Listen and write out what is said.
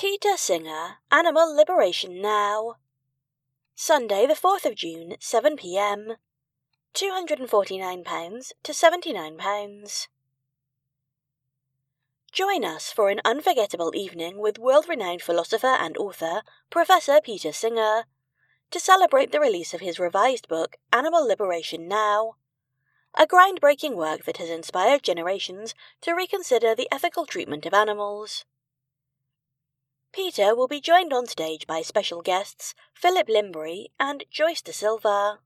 Peter Singer, Animal Liberation Now. Sunday, the 4th of June, 7 pm. £249 to £79. Join us for an unforgettable evening with world renowned philosopher and author, Professor Peter Singer, to celebrate the release of his revised book, Animal Liberation Now. A groundbreaking work that has inspired generations to reconsider the ethical treatment of animals. Peter will be joined on stage by special guests Philip Lymbery and Joyce D'Silva.